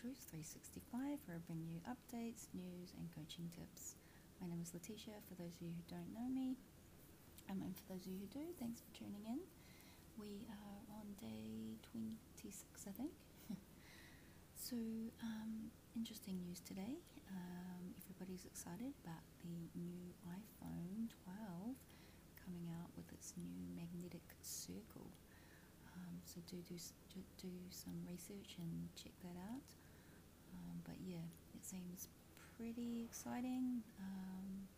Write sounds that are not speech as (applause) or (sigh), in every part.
Live, where I bring you updates, news, and coaching tips. My name is Letitia, for those of you who don't know me, um, and for those of you who do, thanks for tuning in. We are on day 26, I think. (laughs) so, um, interesting news today. Um, everybody's excited about the new iPhone 12 coming out with its new magnetic circle. Um, so do do do some research and check that out. Um, but yeah, it seems pretty exciting. Um,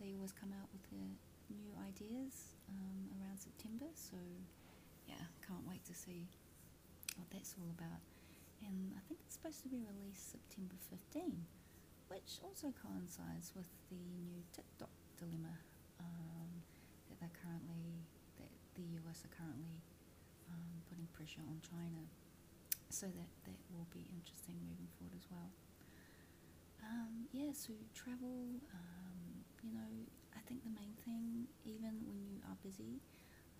they always come out with the new ideas um, around September, so yeah, can't wait to see what that's all about. And I think it's supposed to be released September 15, which also coincides with the new TikTok dilemma um, that they're currently, that the US are currently um, putting pressure on China. So that, that will be interesting moving forward as well. Um, yeah, so travel, um, you know, I think the main thing, even when you are busy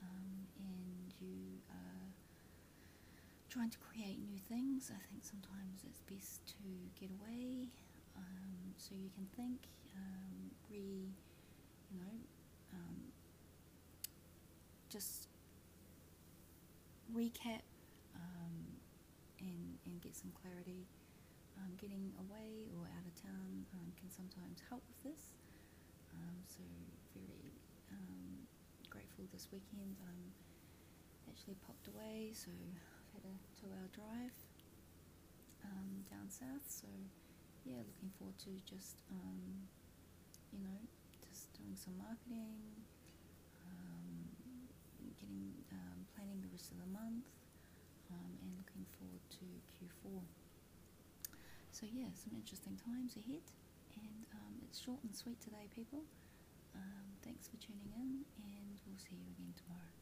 um, and you are trying to create new things, I think sometimes it's best to get away um, so you can think, um, re, you know, um, just recap um, and, and get some clarity. Um, getting away or out of town um, can sometimes help with this. Um, so very um, grateful this weekend. I'm actually popped away, so I've had a two-hour drive um, down south. So yeah, looking forward to just um, you know just doing some marketing, um, getting um, planning the rest of the month, um, to Q4. So yeah, some interesting times ahead, and um, it's short and sweet today, people. Um, thanks for tuning in, and we'll see you again tomorrow.